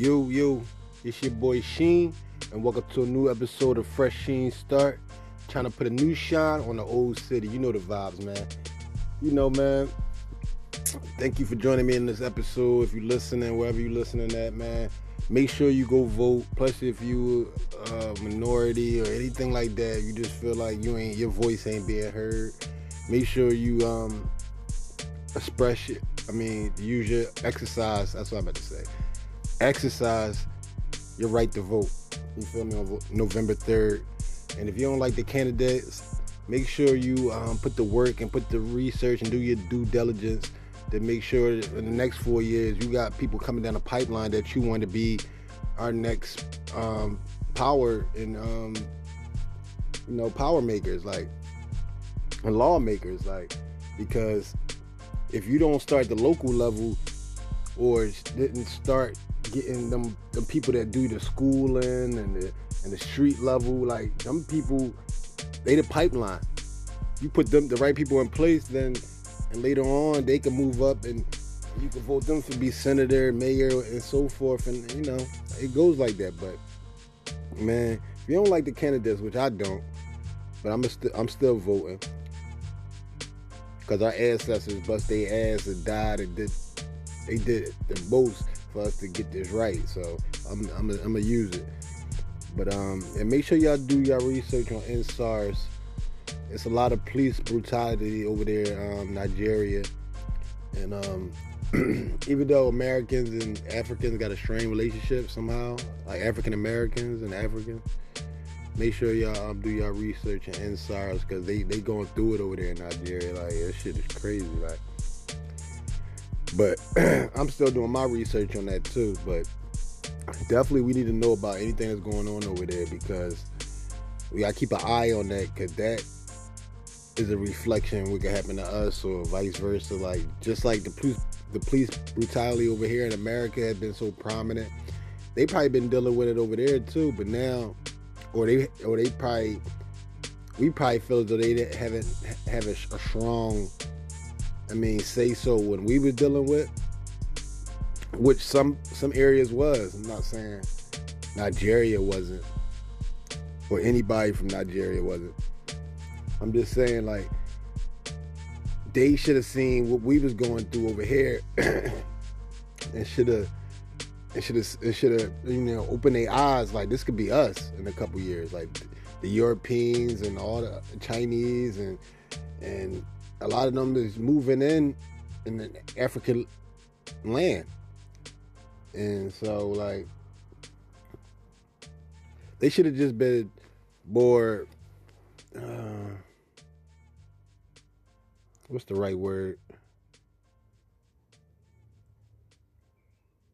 Yo, yo, it's your boy Sheen, and welcome to a new episode of Fresh Sheen Start. Trying to put a new shine on the old city. You know the vibes, man. You know, man. Thank you for joining me in this episode. If you're listening, wherever you're listening at, man, make sure you go vote. Plus, if you a minority or anything like that, you just feel like you ain't your voice ain't being heard. Make sure you um express it. I mean, use your exercise. That's what I'm about to say. Exercise your right to vote. You feel me on November 3rd. And if you don't like the candidates, make sure you um, put the work and put the research and do your due diligence to make sure in the next four years you got people coming down the pipeline that you want to be our next um, power and um, you know power makers like and lawmakers like because if you don't start the local level or didn't start getting them the people that do the schooling and the and the street level like them people they the pipeline. You put them the right people in place then and later on they can move up and you can vote them to be senator mayor and so forth and you know it goes like that. But man if you don't like the candidates which i don't but i'm st- i'm still voting. Because our ancestors bust their ass and died and did they did the most for us to get this right. So I'm I'm gonna use it. But um, and make sure y'all do y'all research on EndSARS. It's a lot of police brutality over there, um, Nigeria, and um, even though Americans and Africans got a strained relationship somehow, like African Americans and Africans, make sure y'all um, do y'all research on EndSARS because they they going through it over there in Nigeria. Like that shit is crazy. Like but I'm still doing my research on that too. But definitely, we need to know about anything that's going on over there because we gotta keep an eye on that because that is a reflection what could happen to us or vice versa. Like just like the police, the police brutality over here in America has been so prominent. They probably been dealing with it over there too, but now, or they, or they probably, we probably feel as though they haven't have a, a strong I mean, say so when we were dealing with, which some some areas was. I'm not saying Nigeria wasn't, or anybody from Nigeria wasn't. I'm just saying like they should have seen what we was going through over here, and should have. It should have, it should have, you know, opened their eyes. Like this could be us in a couple years. Like the Europeans and all the Chinese and and a lot of them is moving in in the African land. And so like they should have just been more uh, what's the right word?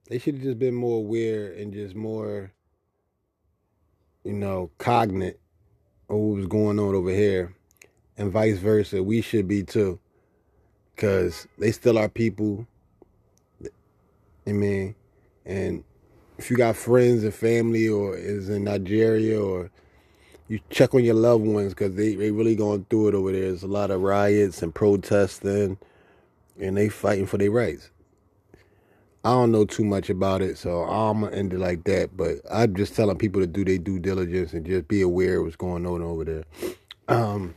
They should have just been more aware and just more, you know, cognate of what was going on over here and vice versa. We should be too, because they still are people. I mean, and if you got friends and family or is in Nigeria or you check on your loved ones because they, they really going through it over there. There's a lot of riots and protesting and they fighting for their rights. I don't know too much about it, so I'm gonna end it like that. But I'm just telling people to do their due diligence and just be aware of what's going on over there. Um,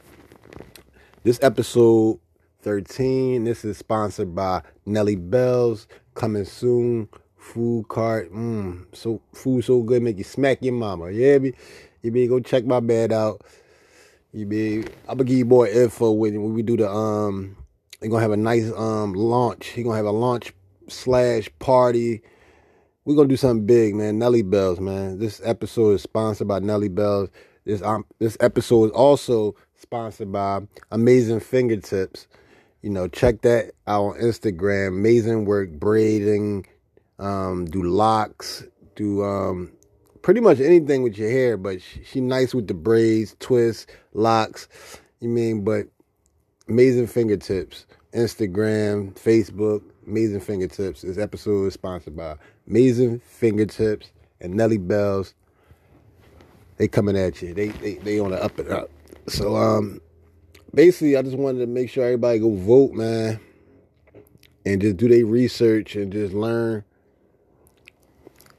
this episode 13, this is sponsored by Nelly Bells. Coming soon. Food cart. Mmm. So food so good make you smack your mama. Yeah, be you be go check my bed out. You be I'm gonna give you more info when, when we do the um they're gonna have a nice um launch. He gonna have a launch slash party. We're gonna do something big, man. Nelly Bells, man. This episode is sponsored by Nelly Bells. This um this episode is also sponsored by Amazing Fingertips. You know, check that out on Instagram. Amazing work braiding, um, do locks, do um, pretty much anything with your hair. But she, she nice with the braids, twists, locks. You mean, but Amazing Fingertips. Instagram, Facebook, Amazing Fingertips. This episode is sponsored by Amazing Fingertips and Nelly Bells. They coming at you. They they they on the up and up. So um basically I just wanted to make sure everybody go vote, man. And just do their research and just learn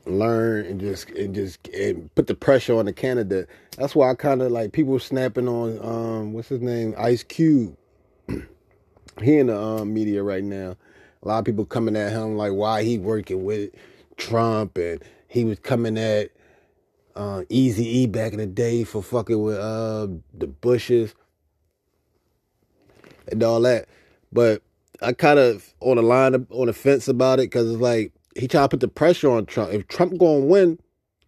learn and just and just and put the pressure on the candidate. That's why I kind of like people snapping on um what's his name Ice Cube. he in the um, media right now. A lot of people coming at him like why he working with Trump and he was coming at uh, Easy E back in the day for fucking with uh, the Bushes and all that. But I kind of on the line on the fence about it because it's like he trying to put the pressure on Trump. If Trump going to win,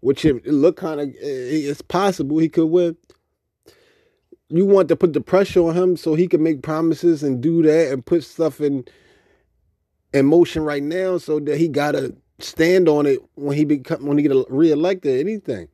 which it, it look kind of it's possible he could win. You want to put the pressure on him so he can make promises and do that and put stuff in in motion right now so that he gotta stand on it when he become when he get reelected. Anything.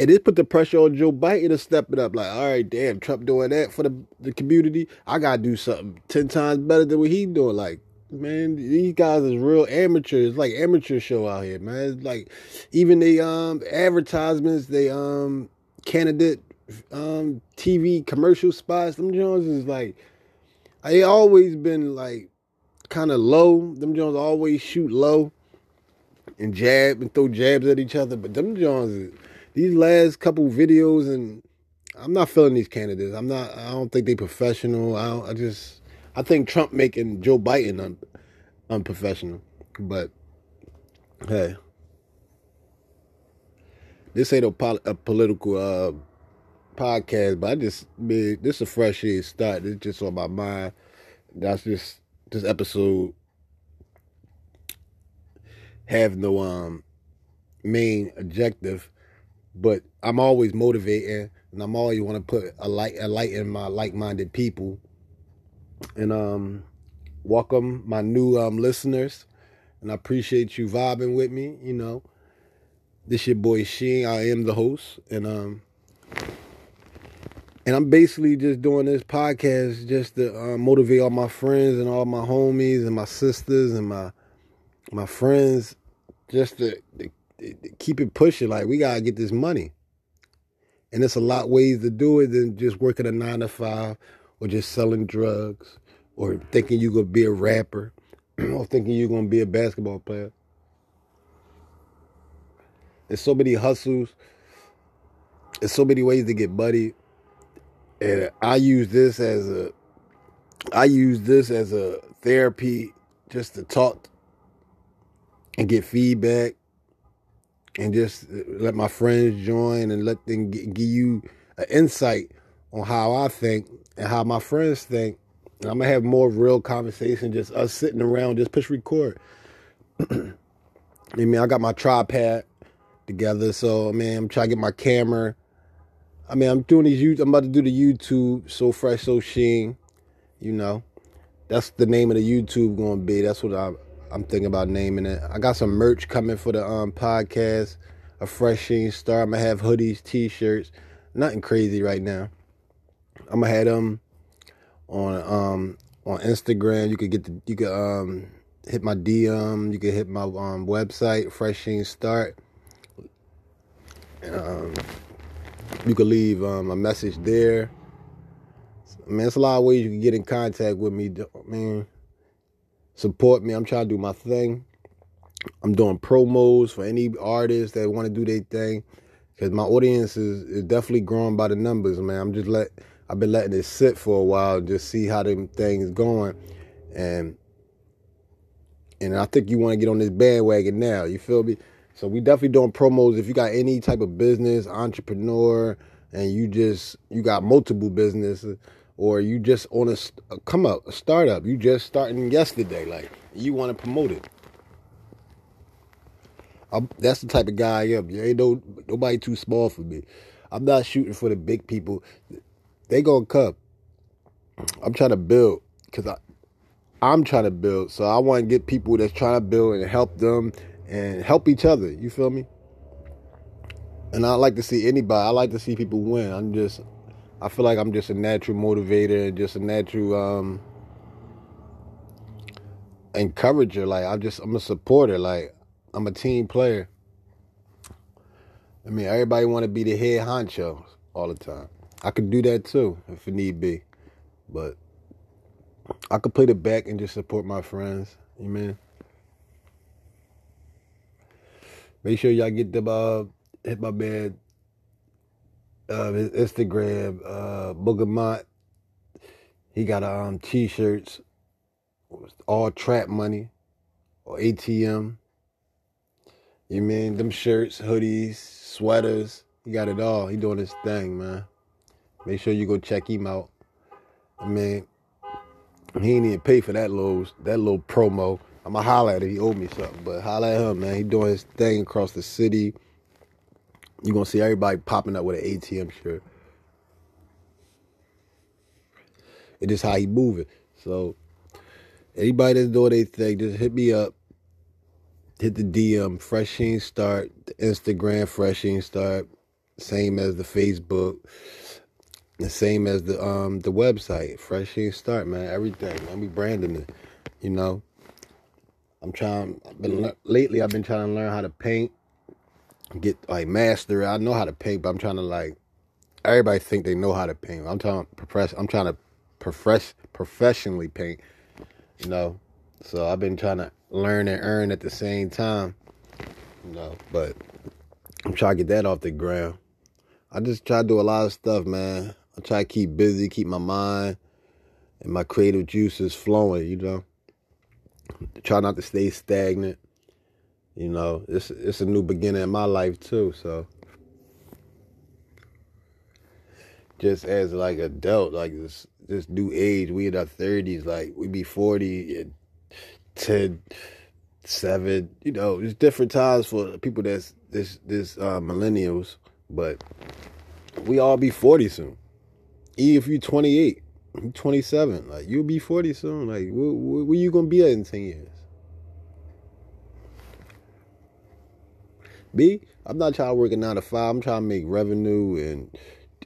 And this put the pressure on Joe Biden to step it up. Like, all right, damn, Trump doing that for the, the community. I gotta do something ten times better than what he doing. Like, man, these guys is real amateurs. It's like amateur show out here, man. It's like even the um advertisements, they um candidate um TV commercial spots, them Jones is like I always been like kind of low. Them Jones always shoot low and jab and throw jabs at each other. But them Jones, these last couple videos, and I'm not feeling these candidates. I'm not. I don't think they professional. I, I just. I think Trump making Joe Biden un, unprofessional. But hey, this ain't a, pol- a political uh, podcast, but I just man, this is a fresh year start. It's just on my mind. That's just this episode have no um main objective, but I'm always motivating and I'm always want to put a light a light in my like minded people. And um welcome my new um listeners. And I appreciate you vibing with me, you know. This your boy Sheen. I am the host. And um and I'm basically just doing this podcast just to uh, motivate all my friends and all my homies and my sisters and my my friends just to, to keep it pushing. Like we gotta get this money, and there's a lot ways to do it than just working a nine to five or just selling drugs or thinking you're gonna be a rapper or thinking you're gonna be a basketball player. There's so many hustles. There's so many ways to get money and I use this as a I use this as a therapy just to talk and get feedback and just uh, let my friends join and let them give you an insight on how I think and how my friends think. And I'm gonna have more real conversation, just us sitting around, just push record. I mean, I got my tripod together, so I mean, I'm trying to get my camera I mean, I'm doing these. I'm about to do the YouTube so fresh, so sheen. You know, that's the name of the YouTube going to be. That's what I, I'm thinking about naming it. I got some merch coming for the um podcast. A fresh sheen start. I'm gonna have hoodies, t-shirts. Nothing crazy right now. I'm gonna have them on um on Instagram. You could get the you could um hit my DM. You could hit my um website, Fresh Sheen Start. Um, you could leave um, a message there. I mean, it's a lot of ways you can get in contact with me. I mean, support me. I'm trying to do my thing. I'm doing promos for any artists that want to do their thing. Cause my audience is, is definitely growing by the numbers, man. I'm just let I've been letting it sit for a while, just see how them things going, and and I think you want to get on this bandwagon now. You feel me? So we definitely doing promos. If you got any type of business, entrepreneur, and you just you got multiple businesses, or you just on a, a uh, come up a startup, you just starting yesterday, like you want to promote it. I'm, that's the type of guy I am. You ain't no nobody too small for me. I'm not shooting for the big people. They gonna come. I'm trying to build because I I'm trying to build. So I want to get people that's trying to build and help them and help each other. You feel me? And I like to see anybody. I like to see people win. I'm just, I feel like I'm just a natural motivator, just a natural um, encourager. Like I'm just, I'm a supporter. Like I'm a team player. I mean, everybody want to be the head honcho all the time. I could do that too if it need be, but I could play the back and just support my friends. You mean? Make sure y'all get them uh hit my man uh his Instagram, uh Boogamont. He got um t-shirts, all trap money or ATM. You mean them shirts, hoodies, sweaters. He got it all. He doing his thing, man. Make sure you go check him out. I mean, he ain't even pay for that little that little promo. I'ma holler at him. He owe me something, but holler at him, man. He doing his thing across the city. You gonna see everybody popping up with an ATM shirt. It is how he moving. So anybody that's doing their thing, just hit me up. Hit the DM, Fresh Sheen Start, the Instagram, Fresh Sheen Start, same as the Facebook, the same as the um the website, Fresh Sheen Start, man. Everything, man. We branding it, you know. I'm trying. I've been lately. I've been trying to learn how to paint, get like master. I know how to paint, but I'm trying to like. Everybody think they know how to paint. I'm trying to profess. I'm trying to profess professionally paint. You know, so I've been trying to learn and earn at the same time. You know, but I'm trying to get that off the ground. I just try to do a lot of stuff, man. I try to keep busy, keep my mind and my creative juices flowing. You know try not to stay stagnant. You know, it's it's a new beginning in my life too. So just as like adult, like this this new age, we in our thirties, like we be forty and 10, 7, you know, it's different times for people that's this this uh, millennials, but we all be forty soon. Even if eight. I'm 27. Like you'll be 40 soon. Like where, where, where you gonna be at in 10 years? B, I'm not trying to work a nine to five. I'm trying to make revenue and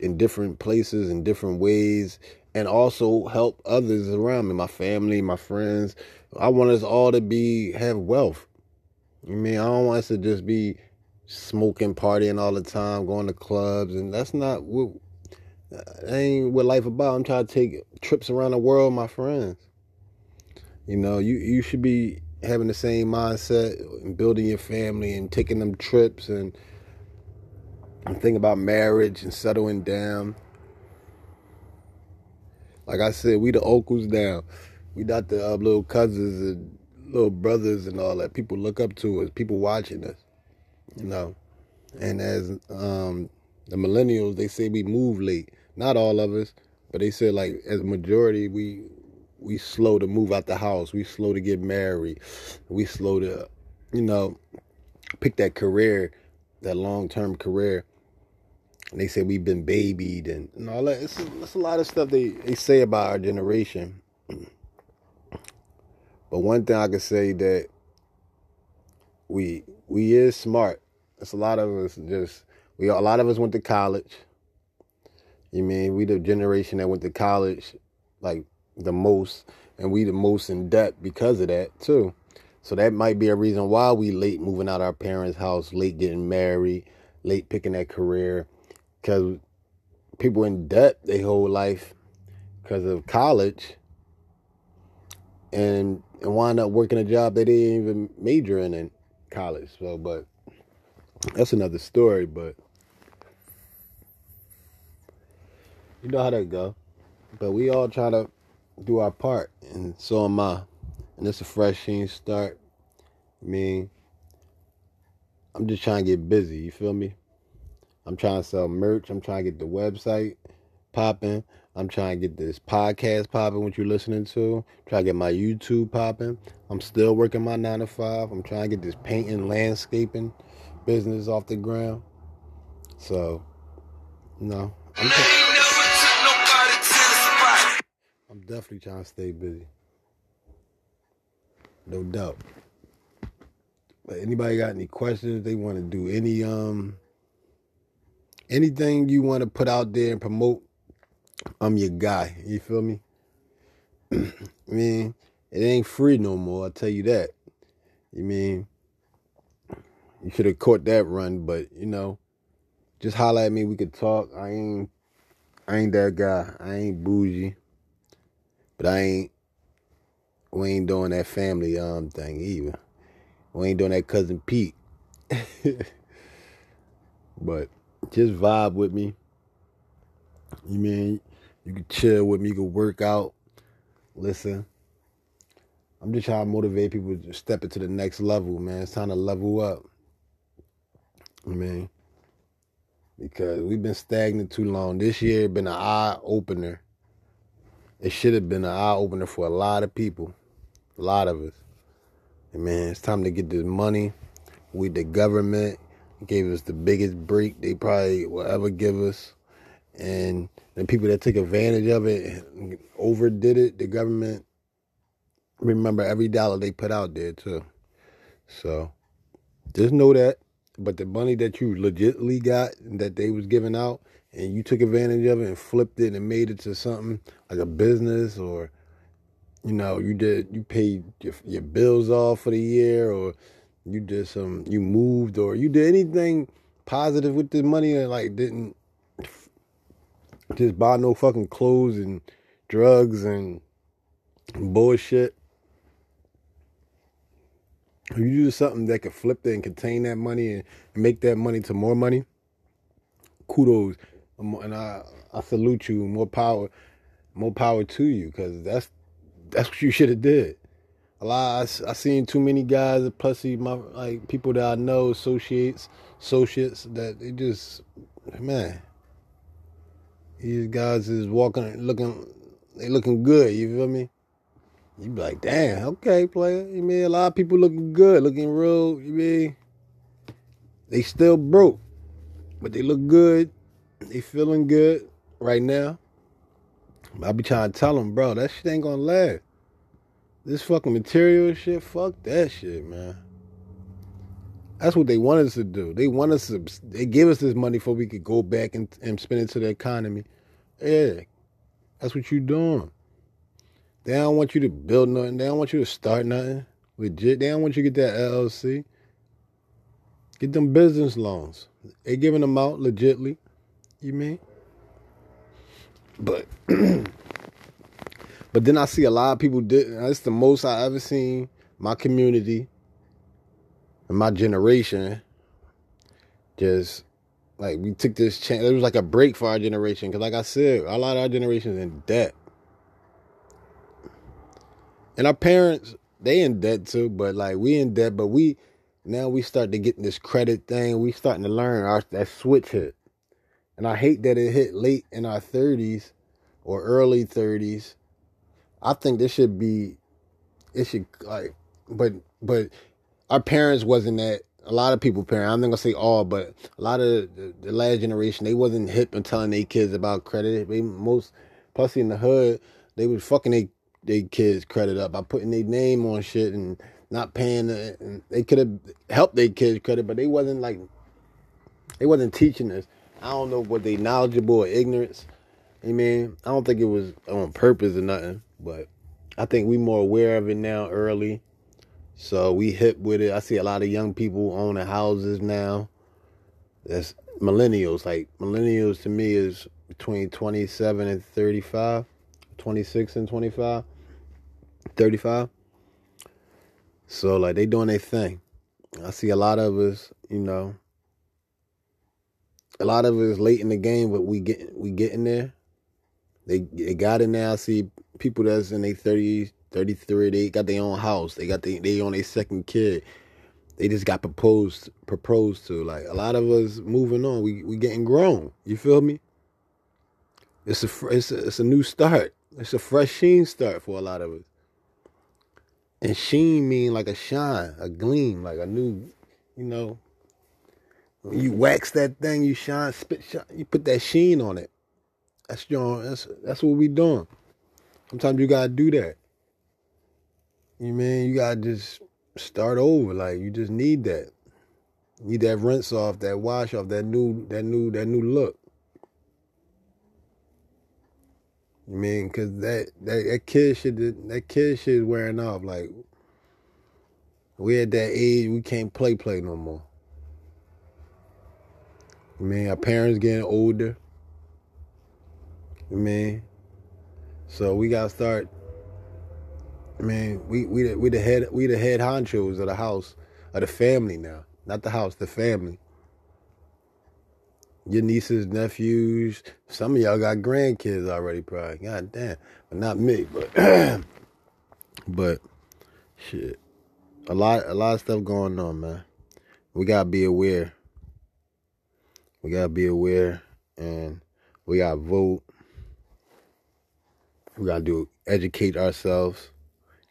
in different places in different ways and also help others around me, my family, my friends. I want us all to be have wealth. I mean, I don't want us to just be smoking, partying all the time, going to clubs, and that's not what that ain't what life about. I'm trying to take trips around the world, my friends. You know, you you should be having the same mindset and building your family and taking them trips and and think about marriage and settling down. Like I said, we the uncles now. We not the uh, little cousins and little brothers and all that. People look up to us. People watching us. You know, and as um, the millennials, they say we move late. Not all of us, but they said like as a majority, we we slow to move out the house. We slow to get married. We slow to, you know, pick that career, that long term career. And they say we've been babied and, and all that. It's, it's a lot of stuff they, they say about our generation. But one thing I can say that we we is smart. It's a lot of us just we a lot of us went to college. You mean we the generation that went to college like the most, and we the most in debt because of that too. So that might be a reason why we late moving out our parents' house, late getting married, late picking that career, because people in debt their whole life because of college, and and wind up working a job they didn't even major in in college. So, but that's another story. But you know how that go. But we all try to do our part, and so am I. And it's a fresh start. I mean, I'm just trying to get busy. You feel me? I'm trying to sell merch. I'm trying to get the website popping. I'm trying to get this podcast popping, what you're listening to. Try to get my YouTube popping. I'm still working my nine to five. I'm trying to get this painting, landscaping business off the ground. So, know, I'm, definitely trying to stay busy. No doubt. But anybody got any questions? They want to do any um anything you want to put out there and promote? I'm your guy. You feel me? I mean, it ain't free no more. I tell you that. You mean you should have caught that run, but you know, just holler at me. We could talk. I ain't, I ain't that guy. I ain't bougie, but I ain't. We ain't doing that family um thing either. We ain't doing that cousin Pete. but just vibe with me. You mean you can chill with me, you can work out, listen. I'm just trying to motivate people to step into the next level, man. It's time to level up. I mean, because we've been stagnant too long. This year been an eye opener. It should have been an eye opener for a lot of people, a lot of us. And man, it's time to get this money. We the government gave us the biggest break they probably will ever give us, and the people that took advantage of it overdid it, the government remember every dollar they put out there too. So just know that. But the money that you legitly got that they was giving out and you took advantage of it and flipped it and made it to something like a business or you know, you did you paid your, your bills off for the year or you did some you moved or you did anything positive with the money and like didn't just buy no fucking clothes and drugs and bullshit. You do something that could flip it and contain that money and make that money to more money, kudos. Um, and I, I salute you. More power, more power to you, because that's that's what you should have did. A lot. I, I seen too many guys, plus my like people that I know, associates, associates that they just man. These guys is walking, looking, they looking good. You feel me? You be like, damn, okay, player. You mean a lot of people looking good, looking real. You mean they still broke, but they look good. They feeling good right now. I be trying to tell them, bro, that shit ain't gonna last. This fucking material shit, fuck that shit, man. That's what they want us to do. They want us to. They give us this money before we could go back and, and spend it to the economy. Yeah, that's what you doing. They don't want you to build nothing. They don't want you to start nothing. Legit. They don't want you to get that LLC. Get them business loans. They giving them out legitly. You mean? But but then I see a lot of people did that's the most I ever seen my community and my generation just like we took this chance. It was like a break for our generation because, like I said, a lot of our generation is in debt, and our parents they in debt too. But like we in debt, but we now we start to get this credit thing. We starting to learn our that switch hit, and I hate that it hit late in our thirties or early thirties. I think this should be, it should like, but but our parents wasn't that a lot of people parent. I'm not gonna say all, but a lot of the, the last generation they wasn't hip and telling their kids about credit. They most pussy in the hood, they was fucking they their kids credit up by putting their name on shit and not paying. The, and they could have helped their kids credit, but they wasn't like they wasn't teaching us. I don't know what they knowledgeable or ignorance. I mean, I don't think it was on purpose or nothing, but I think we more aware of it now early so we hip with it. I see a lot of young people owning houses now. That's millennials. Like millennials to me is between 27 and 35, 26 and 25, 35. So like they doing their thing. I see a lot of us, you know, a lot of us late in the game, but we get we getting there. They they got it now. I see people that's in their 30s, 33, they got their own house. They got they they on their second kid. They just got proposed proposed to. Like a lot of us moving on. We we getting grown. You feel me? It's a it's a, it's a new start. It's a fresh sheen start for a lot of us. And sheen mean like a shine, a gleam, like a new, you know. When you wax that thing, you shine, spit, shine, you put that sheen on it. That's your that's that's what we doing. Sometimes you gotta do that. You mean you gotta just start over. Like you just need that. Need that rinse off, that wash off, that new, that new, that new look. You mean, cause that that, that kid shit, that kid shit is wearing off. Like we at that age, we can't play play no more. You mean our parents getting older. You mean, so we gotta start I mean, we we we the head we the head honchos of the house of the family now. not the house, the family. Your nieces, nephews, some of y'all got grandkids already, probably. God damn, but not me. But, but shit, a lot, a lot of stuff going on, man. We gotta be aware. We gotta be aware, and we gotta vote. We gotta do educate ourselves.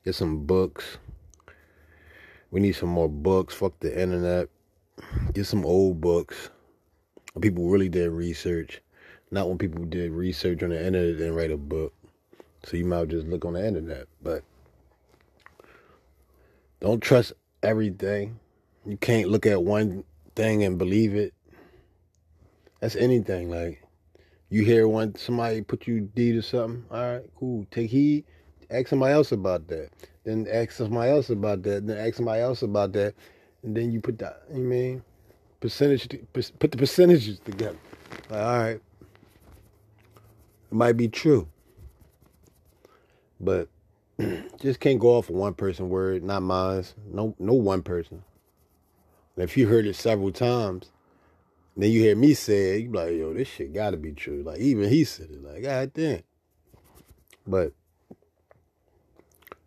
Get some books. We need some more books. Fuck the internet. Get some old books. People really did research. Not when people did research on the internet and write a book. So you might just look on the internet. But don't trust everything. You can't look at one thing and believe it. That's anything. Like you hear one somebody put you deed or something. All right, cool. Take heed. Ask somebody else about that. Then ask somebody else about that. Then ask somebody else about that. And then you put that. You mean percentage? Put the percentages together. Like, all right, it might be true, but just can't go off of one person word, not mine. No, no one person. And if you heard it several times, then you hear me say it, you be like, yo, this shit gotta be true. Like even he said it. Like, god damn. But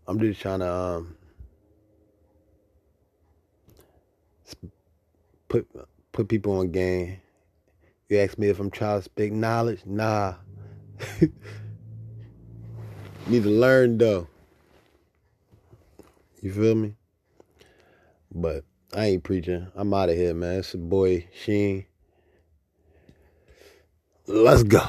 I'm just trying to um, put put people on game. You ask me if I'm trying to speak knowledge? Nah. Need to learn though. You feel me? But I ain't preaching. I'm out of here, man. It's a boy Sheen. Let's go.